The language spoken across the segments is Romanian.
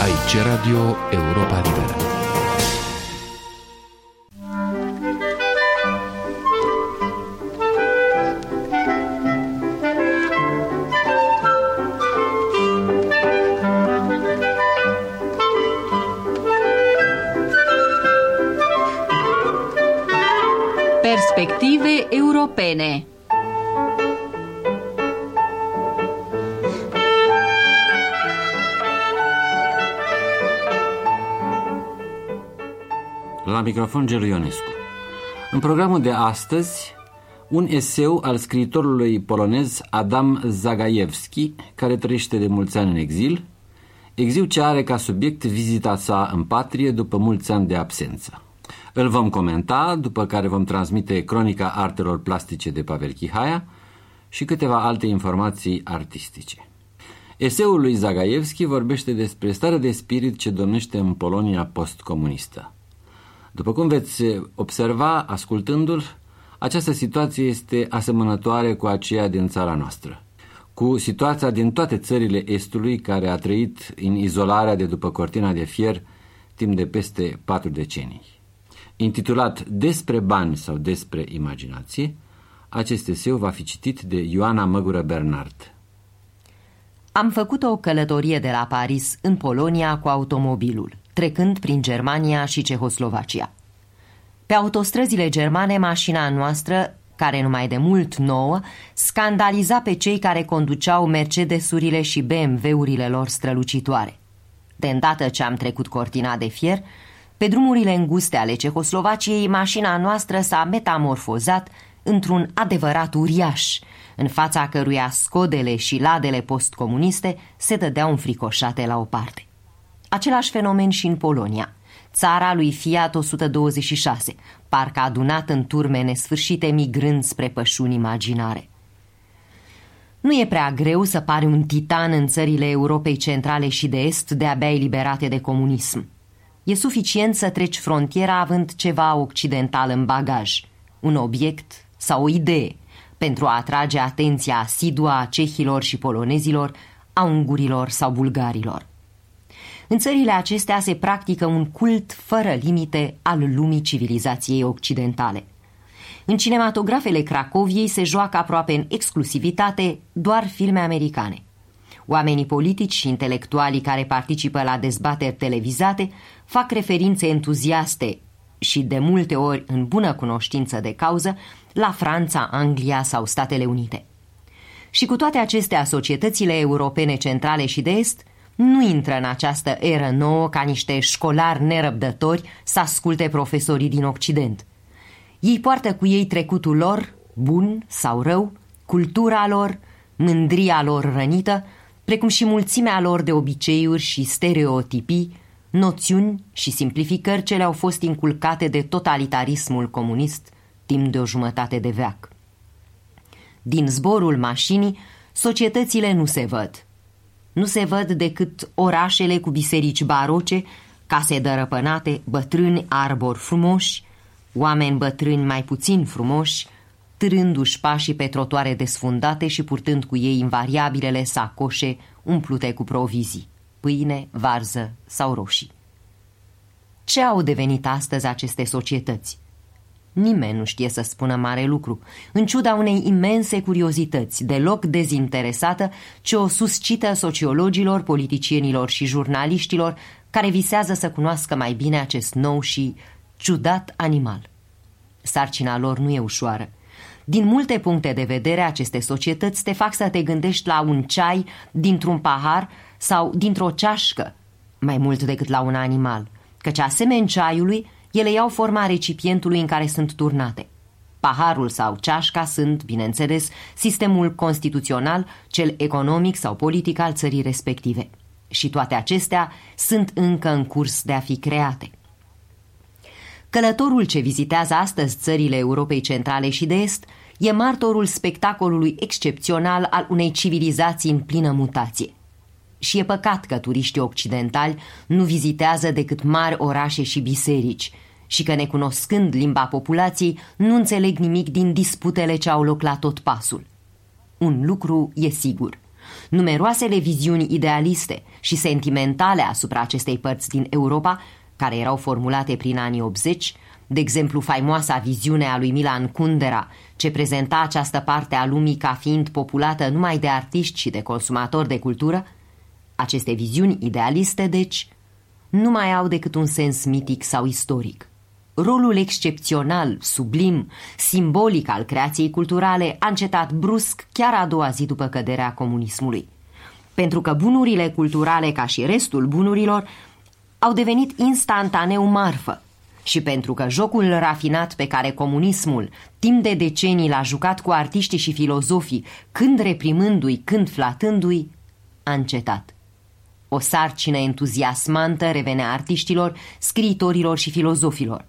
Aici Radio Europa Liberă. Perspective europene. Microfon Gelu Ionescu. În programul de astăzi, un eseu al scriitorului polonez Adam Zagajewski, care trăiește de mulți ani în exil, exil ce are ca subiect vizita sa în patrie după mulți ani de absență. Îl vom comenta, după care vom transmite cronica artelor plastice de Pavel Chihaia și câteva alte informații artistice. Eseul lui Zagajewski vorbește despre starea de spirit ce domnește în Polonia postcomunistă. După cum veți observa, ascultându-l, această situație este asemănătoare cu aceea din țara noastră, cu situația din toate țările Estului care a trăit în izolarea de după cortina de fier timp de peste patru decenii. Intitulat Despre bani sau despre imaginație, acest eseu va fi citit de Ioana Măgură Bernard. Am făcut o călătorie de la Paris în Polonia cu automobilul trecând prin Germania și Cehoslovacia. Pe autostrăzile germane, mașina noastră, care numai de mult nouă, scandaliza pe cei care conduceau Mercedesurile și BMW-urile lor strălucitoare. De îndată ce am trecut cortina de fier, pe drumurile înguste ale Cehoslovaciei, mașina noastră s-a metamorfozat într-un adevărat uriaș, în fața căruia scodele și ladele postcomuniste se dădeau înfricoșate la o parte. Același fenomen și în Polonia. Țara lui Fiat 126, parcă adunat în turme nesfârșite migrând spre pășuni imaginare. Nu e prea greu să pari un titan în țările Europei centrale și de est de-abia eliberate de comunism. E suficient să treci frontiera având ceva occidental în bagaj, un obiect sau o idee, pentru a atrage atenția asidua a cehilor și polonezilor, a ungurilor sau bulgarilor. În țările acestea se practică un cult fără limite al lumii civilizației occidentale. În cinematografele Cracoviei se joacă aproape în exclusivitate doar filme americane. Oamenii politici și intelectualii care participă la dezbateri televizate fac referințe entuziaste și de multe ori în bună cunoștință de cauză la Franța, Anglia sau Statele Unite. Și cu toate acestea, societățile europene centrale și de est – nu intră în această eră nouă ca niște școlari nerăbdători să asculte profesorii din Occident. Ei poartă cu ei trecutul lor, bun sau rău, cultura lor, mândria lor rănită, precum și mulțimea lor de obiceiuri și stereotipii, noțiuni și simplificări ce le-au fost inculcate de totalitarismul comunist timp de o jumătate de veac. Din zborul mașinii, societățile nu se văd – nu se văd decât orașele cu biserici baroce, case dărăpânate, bătrâni arbori frumoși, oameni bătrâni mai puțin frumoși, târându-și pașii pe trotoare desfundate și purtând cu ei invariabilele sacoșe umplute cu provizii, pâine, varză sau roșii. Ce au devenit astăzi aceste societăți? Nimeni nu știe să spună mare lucru, în ciuda unei imense curiozități, deloc dezinteresată, ce o suscită sociologilor, politicienilor și jurnaliștilor care visează să cunoască mai bine acest nou și ciudat animal. Sarcina lor nu e ușoară. Din multe puncte de vedere, aceste societăți te fac să te gândești la un ceai dintr-un pahar sau dintr-o ceașcă, mai mult decât la un animal, căci asemeni ceaiului, ele iau forma recipientului în care sunt turnate. Paharul sau ceașca sunt, bineînțeles, sistemul constituțional, cel economic sau politic al țării respective. Și toate acestea sunt încă în curs de a fi create. Călătorul ce vizitează astăzi țările Europei Centrale și de Est e martorul spectacolului excepțional al unei civilizații în plină mutație. Și e păcat că turiștii occidentali nu vizitează decât mari orașe și biserici și că, necunoscând limba populației, nu înțeleg nimic din disputele ce au loc la tot pasul. Un lucru e sigur. numeroasele viziuni idealiste și sentimentale asupra acestei părți din Europa, care erau formulate prin anii 80, de exemplu faimoasa viziune a lui Milan Kundera, ce prezenta această parte a lumii ca fiind populată numai de artiști și de consumatori de cultură, aceste viziuni idealiste, deci, nu mai au decât un sens mitic sau istoric. Rolul excepțional, sublim, simbolic al creației culturale a încetat brusc chiar a doua zi după căderea comunismului. Pentru că bunurile culturale, ca și restul bunurilor, au devenit instantaneu marfă și pentru că jocul rafinat pe care comunismul timp de decenii l-a jucat cu artiștii și filozofii, când reprimându-i, când flatându-i, a încetat. O sarcină entuziasmantă revenea artiștilor, scriitorilor și filozofilor.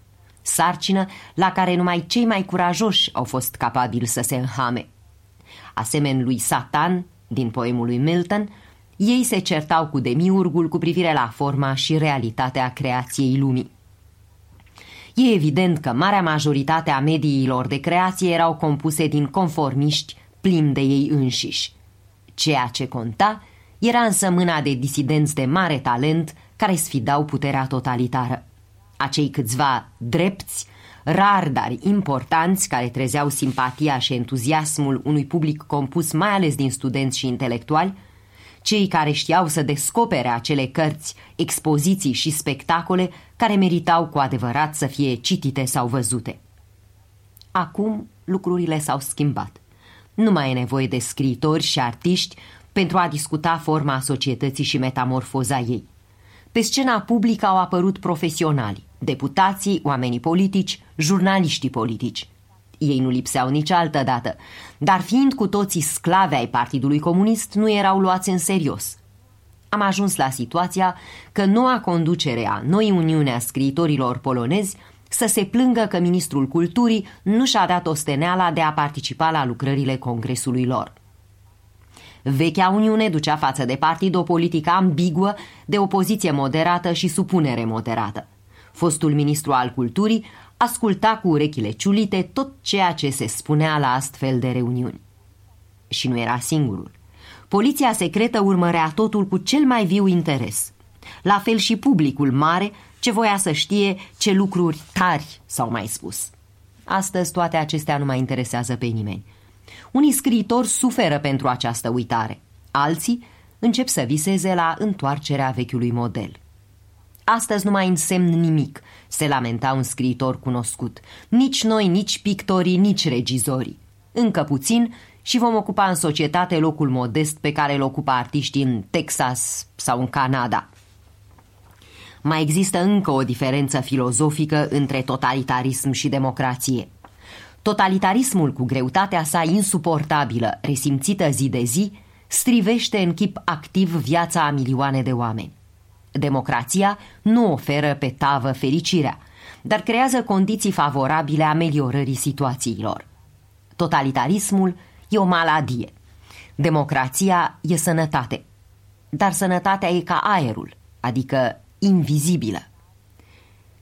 Sarcină la care numai cei mai curajoși au fost capabili să se înhame. Asemenea lui Satan, din poemul lui Milton, ei se certau cu demiurgul cu privire la forma și realitatea creației lumii. E evident că marea majoritate a mediilor de creație erau compuse din conformiști plini de ei înșiși. Ceea ce conta era însă mâna de disidenți de mare talent care sfidau puterea totalitară. Acei câțiva drepți, rar dar importanți, care trezeau simpatia și entuziasmul unui public compus mai ales din studenți și intelectuali, cei care știau să descopere acele cărți, expoziții și spectacole care meritau cu adevărat să fie citite sau văzute. Acum lucrurile s-au schimbat. Nu mai e nevoie de scriitori și artiști pentru a discuta forma societății și metamorfoza ei. Pe scena publică au apărut profesionali, deputații, oamenii politici, jurnaliștii politici. Ei nu lipseau nici altă dată, dar fiind cu toții sclave ai Partidului Comunist, nu erau luați în serios. Am ajuns la situația că noua conducere a noi Uniune a scriitorilor polonezi să se plângă că ministrul culturii nu și-a dat osteneala de a participa la lucrările congresului lor. Vechea Uniune ducea față de partid o politică ambiguă de opoziție moderată și supunere moderată. Fostul ministru al culturii asculta cu urechile ciulite tot ceea ce se spunea la astfel de reuniuni. Și nu era singurul. Poliția secretă urmărea totul cu cel mai viu interes. La fel și publicul mare, ce voia să știe ce lucruri tari s-au mai spus. Astăzi toate acestea nu mai interesează pe nimeni. Unii scriitori suferă pentru această uitare. Alții încep să viseze la întoarcerea vechiului model. Astăzi nu mai însemn nimic, se lamenta un scriitor cunoscut. Nici noi, nici pictorii, nici regizorii. Încă puțin și vom ocupa în societate locul modest pe care îl ocupă artiștii în Texas sau în Canada. Mai există încă o diferență filozofică între totalitarism și democrație. Totalitarismul cu greutatea sa insuportabilă, resimțită zi de zi, strivește în chip activ viața a milioane de oameni. Democrația nu oferă pe tavă fericirea, dar creează condiții favorabile ameliorării situațiilor. Totalitarismul e o maladie. Democrația e sănătate. Dar sănătatea e ca aerul, adică invizibilă.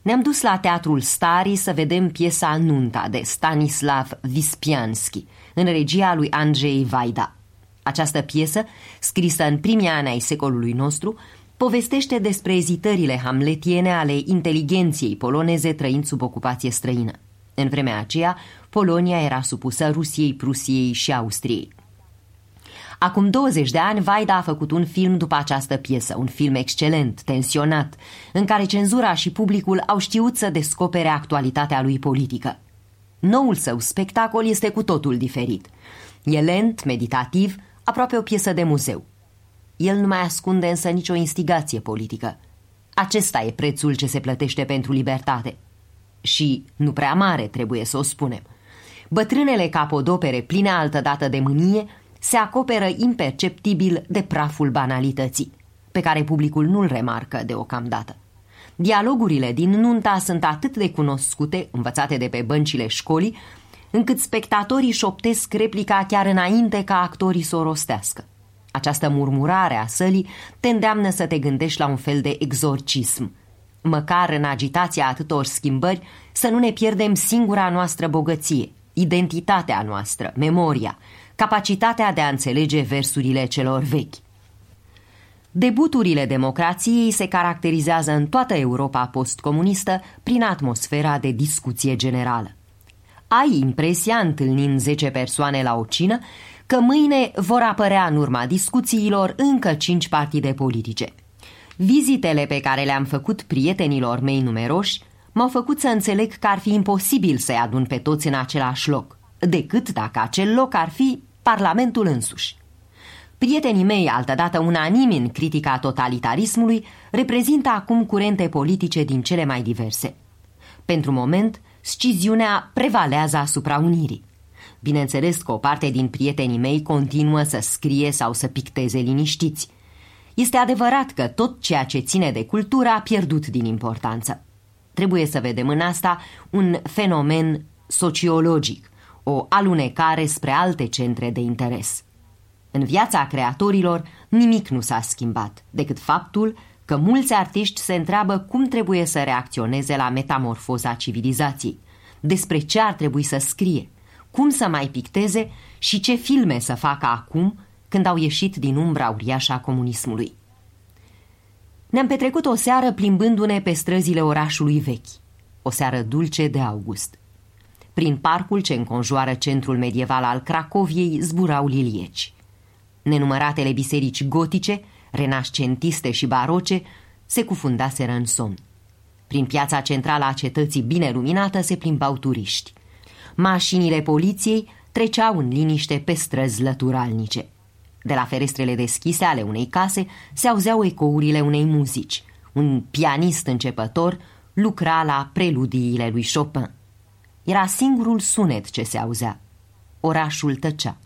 Ne-am dus la Teatrul Stari să vedem piesa Nunta de Stanislav Vispianski, în regia lui Andrzej Vaida. Această piesă, scrisă în primii ani ai secolului nostru, povestește despre ezitările hamletiene ale inteligenției poloneze trăind sub ocupație străină. În vremea aceea, Polonia era supusă Rusiei, Prusiei și Austriei. Acum 20 de ani, Vaida a făcut un film după această piesă, un film excelent, tensionat, în care cenzura și publicul au știut să descopere actualitatea lui politică. Noul său spectacol este cu totul diferit. E lent, meditativ, aproape o piesă de muzeu. El nu mai ascunde însă nicio instigație politică. Acesta e prețul ce se plătește pentru libertate. Și nu prea mare, trebuie să o spunem. Bătrânele capodopere pline altădată de mânie se acoperă imperceptibil de praful banalității, pe care publicul nu-l remarcă deocamdată. Dialogurile din nunta sunt atât de cunoscute, învățate de pe băncile școlii, încât spectatorii șoptesc replica chiar înainte ca actorii să o rostească. Această murmurare a sălii te îndeamnă să te gândești la un fel de exorcism. Măcar în agitația atâtor schimbări, să nu ne pierdem singura noastră bogăție, identitatea noastră, memoria, capacitatea de a înțelege versurile celor vechi. Debuturile democrației se caracterizează în toată Europa postcomunistă prin atmosfera de discuție generală. Ai impresia, întâlnind 10 persoane la o cină, că mâine vor apărea în urma discuțiilor încă 5 partide politice. Vizitele pe care le-am făcut prietenilor mei numeroși m-au făcut să înțeleg că ar fi imposibil să-i adun pe toți în același loc, decât dacă acel loc ar fi Parlamentul însuși. Prietenii mei, altădată unanimi în critica totalitarismului, reprezintă acum curente politice din cele mai diverse. Pentru moment, sciziunea prevalează asupra unirii. Bineînțeles că o parte din prietenii mei continuă să scrie sau să picteze liniștiți. Este adevărat că tot ceea ce ține de cultură a pierdut din importanță. Trebuie să vedem în asta un fenomen sociologic, o alunecare spre alte centre de interes. În viața creatorilor nimic nu s-a schimbat, decât faptul că mulți artiști se întreabă cum trebuie să reacționeze la metamorfoza civilizației, despre ce ar trebui să scrie, cum să mai picteze și ce filme să facă acum când au ieșit din umbra uriașă a comunismului. Ne-am petrecut o seară plimbându-ne pe străzile orașului vechi, o seară dulce de august. Prin parcul ce înconjoară centrul medieval al Cracoviei zburau lilieci. Nenumăratele biserici gotice, renascentiste și baroce, se cufundaseră în somn. Prin piața centrală a cetății bine luminată se plimbau turiști. Mașinile poliției treceau în liniște pe străzi lăturalnice. De la ferestrele deschise ale unei case se auzeau ecourile unei muzici. Un pianist începător lucra la preludiile lui Chopin. Era singurul sunet ce se auzea. Orașul tăcea.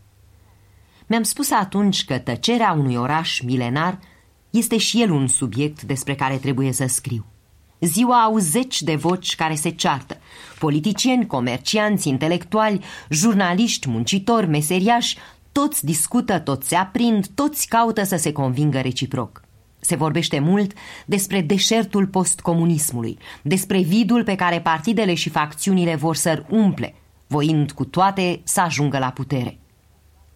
Mi-am spus atunci că tăcerea unui oraș milenar este și el un subiect despre care trebuie să scriu. Ziua au zeci de voci care se ceartă. Politicieni, comercianți, intelectuali, jurnaliști, muncitori, meseriași, toți discută, toți se aprind, toți caută să se convingă reciproc. Se vorbește mult despre deșertul postcomunismului, despre vidul pe care partidele și facțiunile vor să-l umple, voind cu toate să ajungă la putere.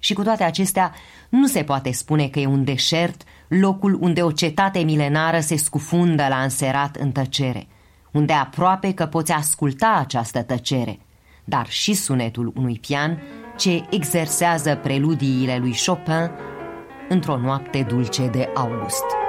Și cu toate acestea, nu se poate spune că e un deșert locul unde o cetate milenară se scufundă la înserat în tăcere, unde aproape că poți asculta această tăcere, dar și sunetul unui pian ce exersează preludiile lui Chopin într-o noapte dulce de august.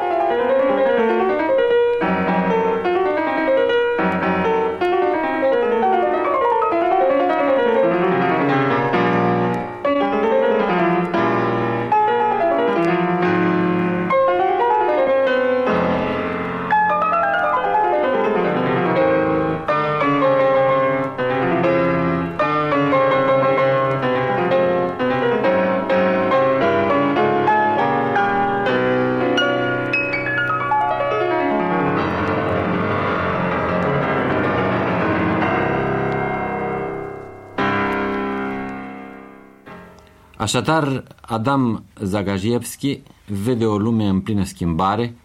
Așadar, Adam Zagajievski vede o lume în plină schimbare,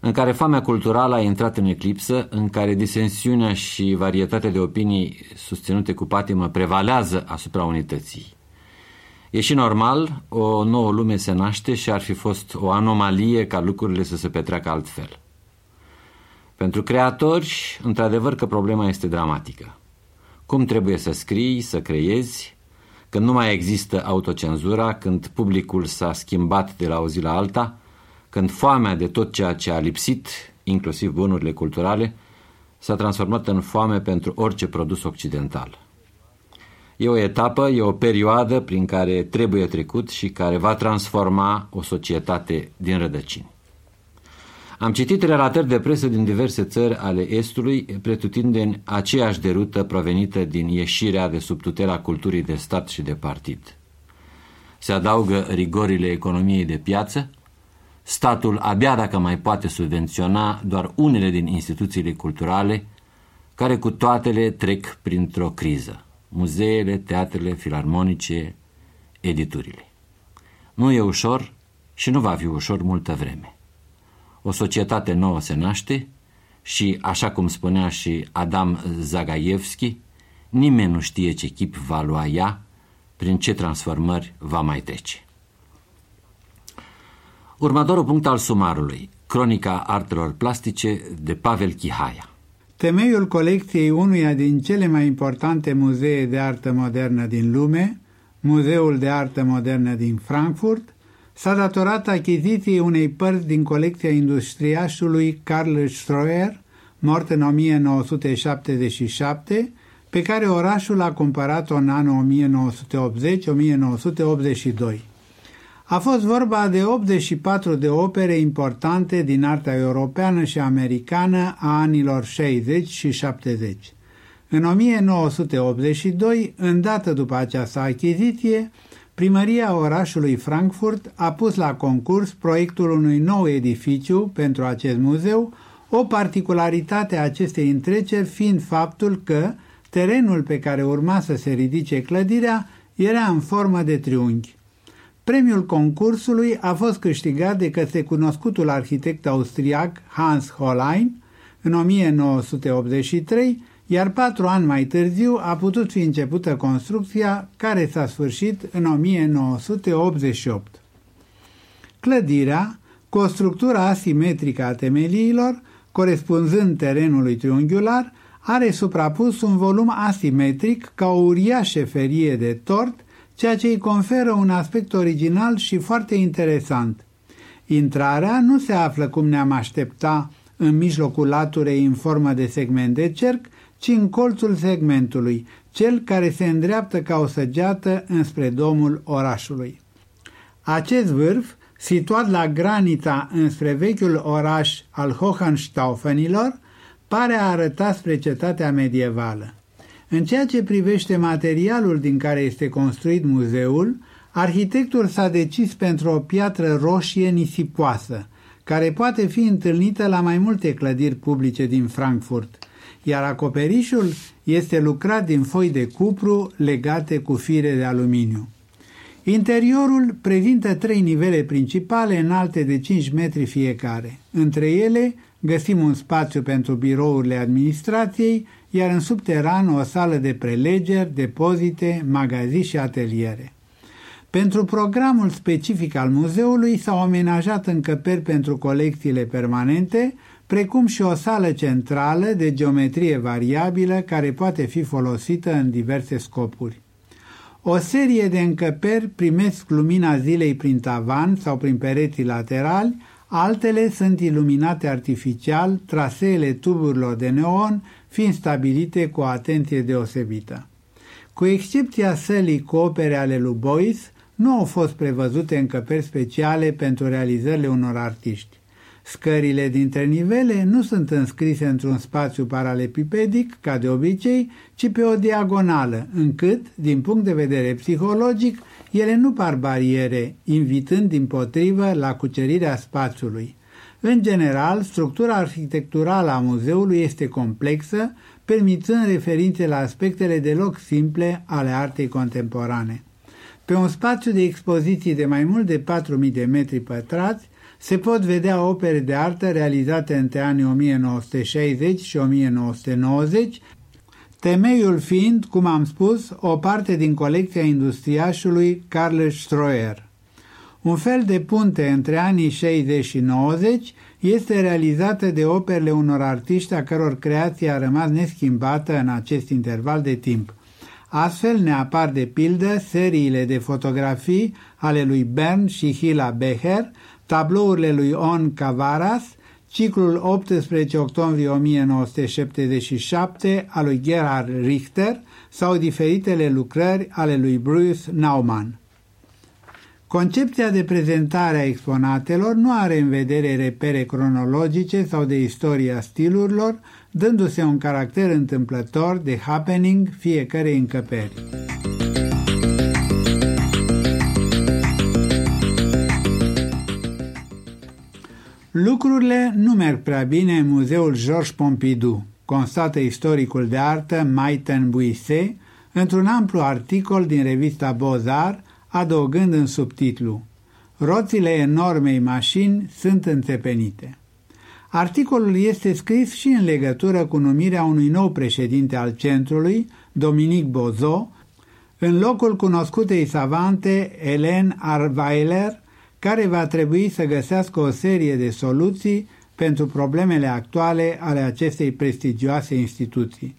în care foamea culturală a intrat în eclipsă, în care disensiunea și varietatea de opinii susținute cu patimă prevalează asupra unității. E și normal, o nouă lume se naște și ar fi fost o anomalie ca lucrurile să se petreacă altfel. Pentru creatori, într-adevăr că problema este dramatică. Cum trebuie să scrii, să creezi, când nu mai există autocenzura, când publicul s-a schimbat de la o zi la alta, când foamea de tot ceea ce a lipsit, inclusiv bunurile culturale, s-a transformat în foame pentru orice produs occidental. E o etapă, e o perioadă prin care trebuie trecut și care va transforma o societate din rădăcini. Am citit relatări de presă din diverse țări ale Estului, pretutindeni aceeași derută provenită din ieșirea de sub tutela culturii de stat și de partid. Se adaugă rigorile economiei de piață, statul abia dacă mai poate subvenționa doar unele din instituțiile culturale, care cu toatele trec printr-o criză. Muzeele, teatrele, filarmonice, editurile. Nu e ușor și nu va fi ușor multă vreme o societate nouă se naște și, așa cum spunea și Adam Zagaievski, nimeni nu știe ce chip va lua ea prin ce transformări va mai trece. Următorul punct al sumarului, Cronica Artelor Plastice de Pavel Chihaia. Temeiul colecției unuia din cele mai importante muzee de artă modernă din lume, Muzeul de Artă Modernă din Frankfurt, s-a datorat achiziției unei părți din colecția industriașului Karl Streuer, mort în 1977, pe care orașul a cumpărat-o în anul 1980-1982. A fost vorba de 84 de opere importante din arta europeană și americană a anilor 60 și 70. În 1982, îndată după această achiziție, primăria orașului Frankfurt a pus la concurs proiectul unui nou edificiu pentru acest muzeu, o particularitate a acestei întreceri fiind faptul că terenul pe care urma să se ridice clădirea era în formă de triunghi. Premiul concursului a fost câștigat de către cunoscutul arhitect austriac Hans Hollein în 1983, iar patru ani mai târziu a putut fi începută construcția care s-a sfârșit în 1988. Clădirea, cu o structură asimetrică a temeliilor, corespunzând terenului triunghiular, are suprapus un volum asimetric ca o uriașă ferie de tort ceea ce îi conferă un aspect original și foarte interesant. Intrarea nu se află cum ne-am aștepta în mijlocul laturei în formă de segment de cerc, ci în colțul segmentului, cel care se îndreaptă ca o săgeată înspre domul orașului. Acest vârf, situat la granita înspre vechiul oraș al Hohenstaufenilor, pare a arăta spre cetatea medievală. În ceea ce privește materialul din care este construit muzeul, arhitectul s-a decis pentru o piatră roșie nisipoasă, care poate fi întâlnită la mai multe clădiri publice din Frankfurt, iar acoperișul este lucrat din foi de cupru legate cu fire de aluminiu. Interiorul prezintă trei nivele principale înalte de 5 metri fiecare. Între ele găsim un spațiu pentru birourile administrației iar în subteran o sală de prelegeri, depozite, magazii și ateliere. Pentru programul specific al muzeului s-au amenajat încăperi pentru colecțiile permanente, precum și o sală centrală de geometrie variabilă care poate fi folosită în diverse scopuri. O serie de încăperi primesc lumina zilei prin tavan sau prin pereții laterali, altele sunt iluminate artificial, traseele tuburilor de neon fiind stabilite cu o atenție deosebită. Cu excepția sălii cu opere ale lui Boyce, nu au fost prevăzute încăperi speciale pentru realizările unor artiști. Scările dintre nivele nu sunt înscrise într-un spațiu paralepipedic, ca de obicei, ci pe o diagonală, încât, din punct de vedere psihologic, ele nu par bariere, invitând din potrivă la cucerirea spațiului. În general, structura arhitecturală a muzeului este complexă, permițând referințe la aspectele deloc simple ale artei contemporane. Pe un spațiu de expoziții de mai mult de 4.000 de metri pătrați, se pot vedea opere de artă realizate între anii 1960 și 1990, temeiul fiind, cum am spus, o parte din colecția industriașului Carl Streuer. Un fel de punte între anii 60 și 90 este realizată de operele unor artiști a căror creație a rămas neschimbată în acest interval de timp. Astfel ne apar de pildă seriile de fotografii ale lui Bern și Hila Becher, tablourile lui On Cavaras, ciclul 18 octombrie 1977 al lui Gerhard Richter sau diferitele lucrări ale lui Bruce Nauman. Concepția de prezentare a exponatelor nu are în vedere repere cronologice sau de istoria stilurilor, dându-se un caracter întâmplător de happening fiecare încăperi. Lucrurile nu merg prea bine în muzeul Georges Pompidou, constată istoricul de artă Maiten Buisse, într-un amplu articol din revista Beaux-Arts, adăugând în subtitlu Roțile enormei mașini sunt înțepenite. Articolul este scris și în legătură cu numirea unui nou președinte al centrului, Dominic Bozo, în locul cunoscutei savante Helen Arweiler, care va trebui să găsească o serie de soluții pentru problemele actuale ale acestei prestigioase instituții.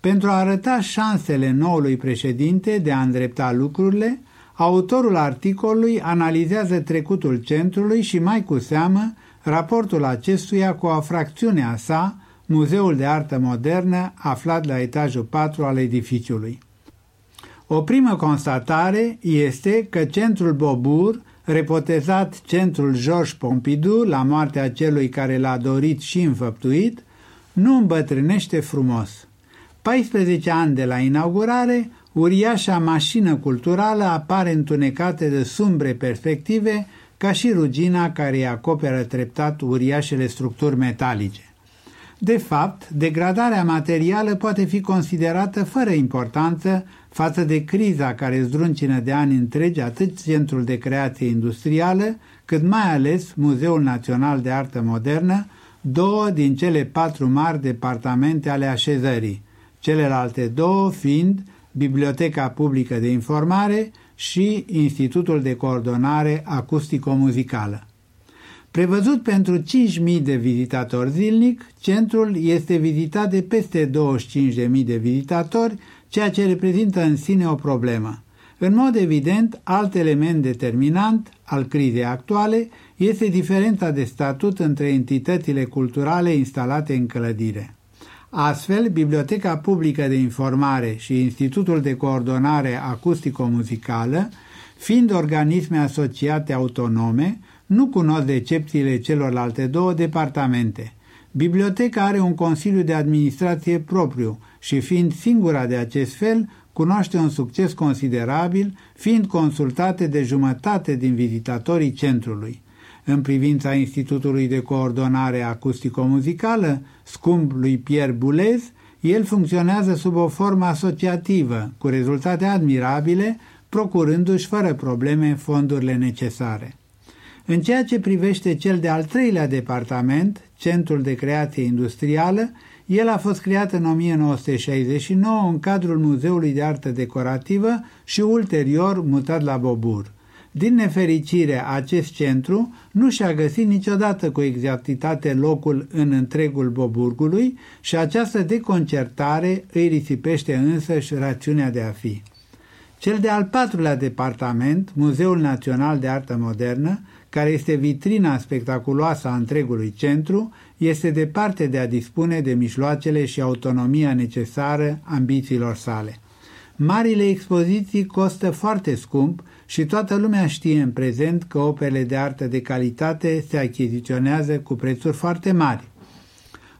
Pentru a arăta șansele noului președinte de a îndrepta lucrurile, autorul articolului analizează trecutul centrului și mai cu seamă raportul acestuia cu o fracțiune a sa, Muzeul de Artă Modernă, aflat la etajul 4 al edificiului. O primă constatare este că centrul Bobur, repotezat centrul Georges Pompidou la moartea celui care l-a dorit și înfăptuit, nu îmbătrânește frumos. 14 ani de la inaugurare, uriașa mașină culturală apare întunecată de sumbre perspective, ca și rugina care îi acoperă treptat uriașele structuri metalice. De fapt, degradarea materială poate fi considerată fără importanță față de criza care zdruncină de ani întregi atât Centrul de Creație Industrială, cât mai ales Muzeul Național de Artă Modernă, două din cele patru mari departamente ale așezării, celelalte două fiind Biblioteca Publică de Informare și Institutul de Coordonare Acustico-Muzicală. Prevăzut pentru 5.000 de vizitatori zilnic, centrul este vizitat de peste 25.000 de vizitatori, ceea ce reprezintă în sine o problemă. În mod evident, alt element determinant al crizei actuale este diferența de statut între entitățile culturale instalate în clădire. Astfel, Biblioteca Publică de Informare și Institutul de Coordonare Acustico-Muzicală, fiind organisme asociate autonome, nu cunosc decepțiile celorlalte două departamente. Biblioteca are un consiliu de administrație propriu și fiind singura de acest fel, cunoaște un succes considerabil, fiind consultate de jumătate din vizitatorii centrului. În privința Institutului de Coordonare Acustico-Muzicală, scump lui Pierre Boulez, el funcționează sub o formă asociativă, cu rezultate admirabile, procurându-și fără probleme fondurile necesare. În ceea ce privește cel de-al treilea departament, Centrul de Creație Industrială, el a fost creat în 1969 în cadrul Muzeului de Artă Decorativă și ulterior mutat la Bobur. Din nefericire, acest centru nu și-a găsit niciodată cu exactitate locul în întregul Boburgului și această deconcertare îi risipește însăși rațiunea de a fi. Cel de-al patrulea departament, Muzeul Național de Artă Modernă, care este vitrina spectaculoasă a întregului centru, este departe de a dispune de mijloacele și autonomia necesară ambițiilor sale. Marile expoziții costă foarte scump și toată lumea știe în prezent că operele de artă de calitate se achiziționează cu prețuri foarte mari.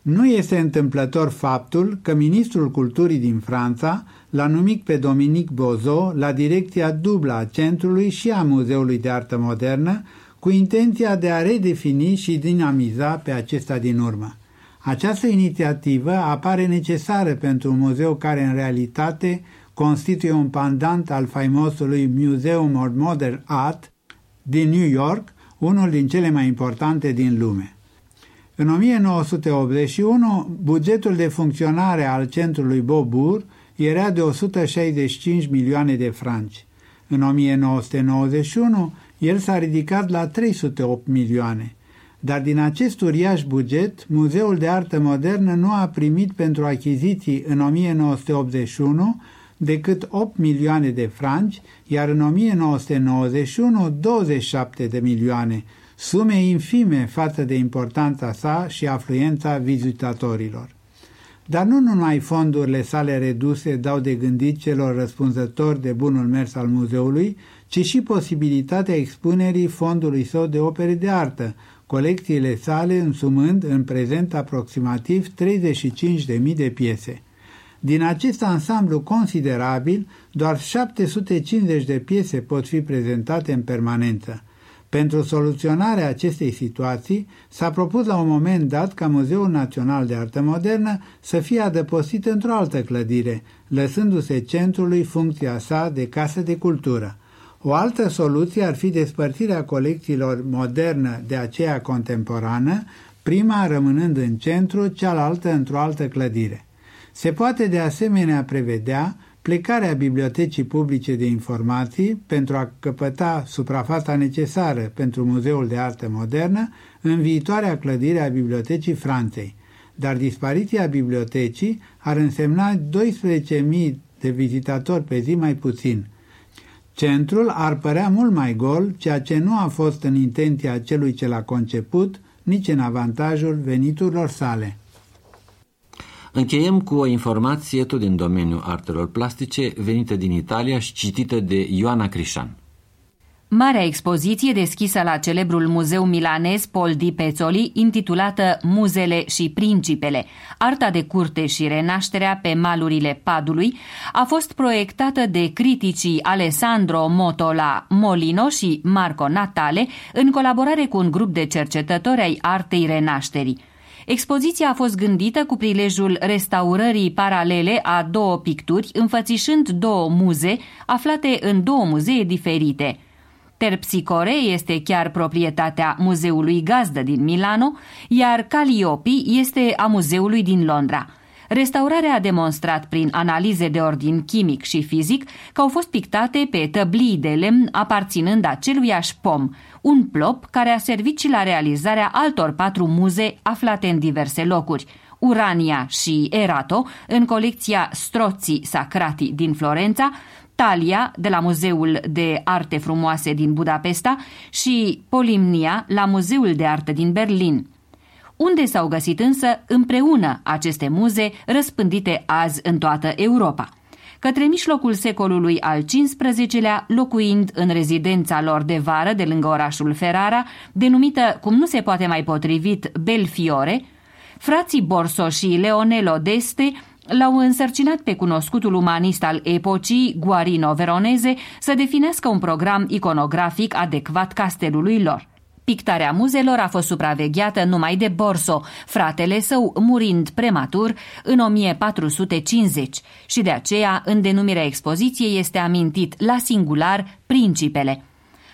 Nu este întâmplător faptul că ministrul culturii din Franța l-a numit pe Dominic Bozo la direcția dublă a centrului și a Muzeului de Artă Modernă, cu intenția de a redefini și dinamiza pe acesta din urmă. Această inițiativă apare necesară pentru un muzeu care în realitate constituie un pandant al faimosului Museum of Modern Art din New York, unul din cele mai importante din lume. În 1981, bugetul de funcționare al centrului Bobur era de 165 milioane de franci. În 1991, el s-a ridicat la 308 milioane. Dar din acest uriaș buget, Muzeul de Artă Modernă nu a primit pentru achiziții în 1981 decât 8 milioane de franci, iar în 1991 27 de milioane, sume infime față de importanța sa și afluența vizitatorilor. Dar nu numai fondurile sale reduse dau de gândit celor răspunzători de bunul mers al muzeului, ci și posibilitatea expunerii fondului său de opere de artă, colecțiile sale însumând în prezent aproximativ 35.000 de piese. Din acest ansamblu considerabil, doar 750 de piese pot fi prezentate în permanență. Pentru soluționarea acestei situații, s-a propus la un moment dat ca Muzeul Național de Artă Modernă să fie adăpostit într-o altă clădire, lăsându-se centrului funcția sa de casă de cultură. O altă soluție ar fi despărțirea colecțiilor modernă de aceea contemporană, prima rămânând în centru, cealaltă într-o altă clădire. Se poate de asemenea prevedea, plecarea Bibliotecii Publice de Informații pentru a căpăta suprafața necesară pentru Muzeul de Artă Modernă în viitoarea clădire a Bibliotecii Franței, dar dispariția bibliotecii ar însemna 12.000 de vizitatori pe zi mai puțin. Centrul ar părea mult mai gol, ceea ce nu a fost în intenția celui ce l-a conceput, nici în avantajul veniturilor sale. Încheiem cu o informație tot din domeniul artelor plastice, venită din Italia și citită de Ioana Crișan. Marea expoziție deschisă la celebrul muzeu milanez Paul di Pezzoli, intitulată Muzele și Principele, arta de curte și renașterea pe malurile Padului, a fost proiectată de criticii Alessandro Motola Molino și Marco Natale în colaborare cu un grup de cercetători ai artei renașterii. Expoziția a fost gândită cu prilejul restaurării paralele a două picturi, înfățișând două muze aflate în două muzee diferite. Terpsicore este chiar proprietatea muzeului gazdă din Milano, iar Calliope este a muzeului din Londra. Restaurarea a demonstrat prin analize de ordin chimic și fizic că au fost pictate pe tăblii de lemn aparținând aceluiași pom, un plop care a servit și la realizarea altor patru muze aflate în diverse locuri, Urania și Erato, în colecția Strozzi Sacrati din Florența, Talia, de la Muzeul de Arte Frumoase din Budapesta și Polimnia, la Muzeul de Artă din Berlin. Unde s-au găsit însă împreună aceste muze răspândite azi în toată Europa – către mijlocul secolului al XV-lea, locuind în rezidența lor de vară de lângă orașul Ferrara, denumită, cum nu se poate mai potrivit, Belfiore, frații Borso și Leonello d'Este l-au însărcinat pe cunoscutul umanist al epocii, Guarino Veroneze, să definească un program iconografic adecvat castelului lor. Pictarea muzelor a fost supravegheată numai de Borso, fratele său murind prematur în 1450 și de aceea în denumirea expoziției este amintit la singular Principele –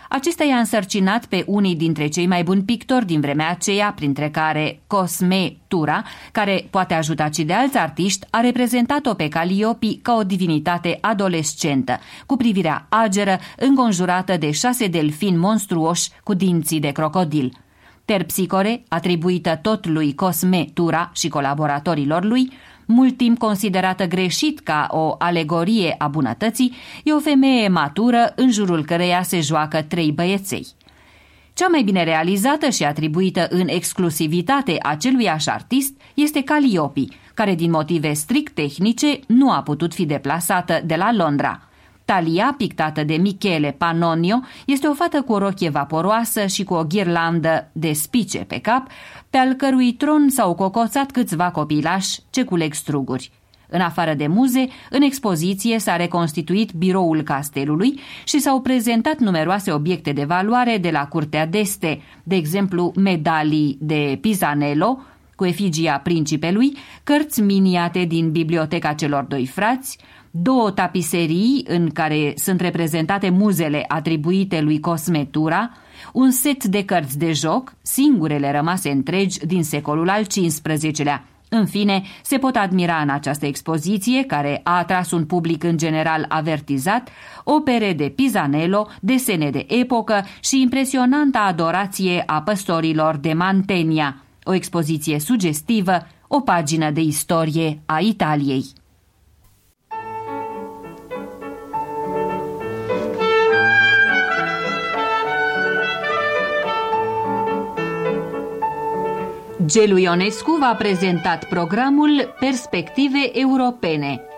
acesta i-a însărcinat pe unii dintre cei mai buni pictori din vremea aceea, printre care Cosme Tura, care poate ajuta și de alți artiști, a reprezentat-o pe Calliope ca o divinitate adolescentă, cu privirea ageră, înconjurată de șase delfini monstruoși cu dinții de crocodil. Terpsicore, atribuită tot lui Cosme Tura și colaboratorilor lui, mult timp considerată greșit ca o alegorie a bunătății, e o femeie matură în jurul căreia se joacă trei băieței. Cea mai bine realizată și atribuită în exclusivitate aceluiași artist este Calliope, care din motive strict tehnice nu a putut fi deplasată de la Londra – Talia, pictată de Michele Pannonio, este o fată cu o rochie vaporoasă și cu o ghirlandă de spice pe cap, pe al cărui tron s-au cocoțat câțiva copilași ce culeg struguri. În afară de muze, în expoziție s-a reconstituit biroul castelului și s-au prezentat numeroase obiecte de valoare de la curtea d'este, de exemplu medalii de Pisanello, cu efigia principelui, cărți miniate din biblioteca celor doi frați, două tapiserii în care sunt reprezentate muzele atribuite lui Cosmetura, un set de cărți de joc, singurele rămase întregi din secolul al XV-lea. În fine, se pot admira în această expoziție, care a atras un public în general avertizat, opere de Pisanello, desene de epocă și impresionanta adorație a păstorilor de Mantenia, o expoziție sugestivă, o pagină de istorie a Italiei. Gelu Ionescu v-a prezentat programul Perspective Europene.